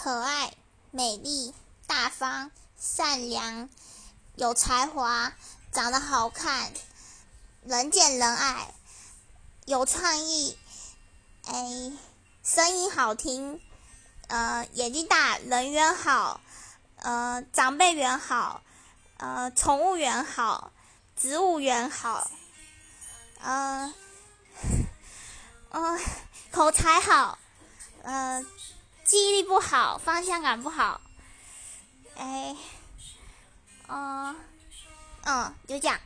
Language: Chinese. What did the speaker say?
可爱、美丽、大方、善良、有才华、长得好看、人见人爱、有创意，哎，声音好听，呃，眼睛大，人缘好，呃，长辈缘好，呃，宠物缘好，植物缘好，呃，呃，口才好，呃。记忆力不好，方向感不好，哎，嗯，嗯，就这样。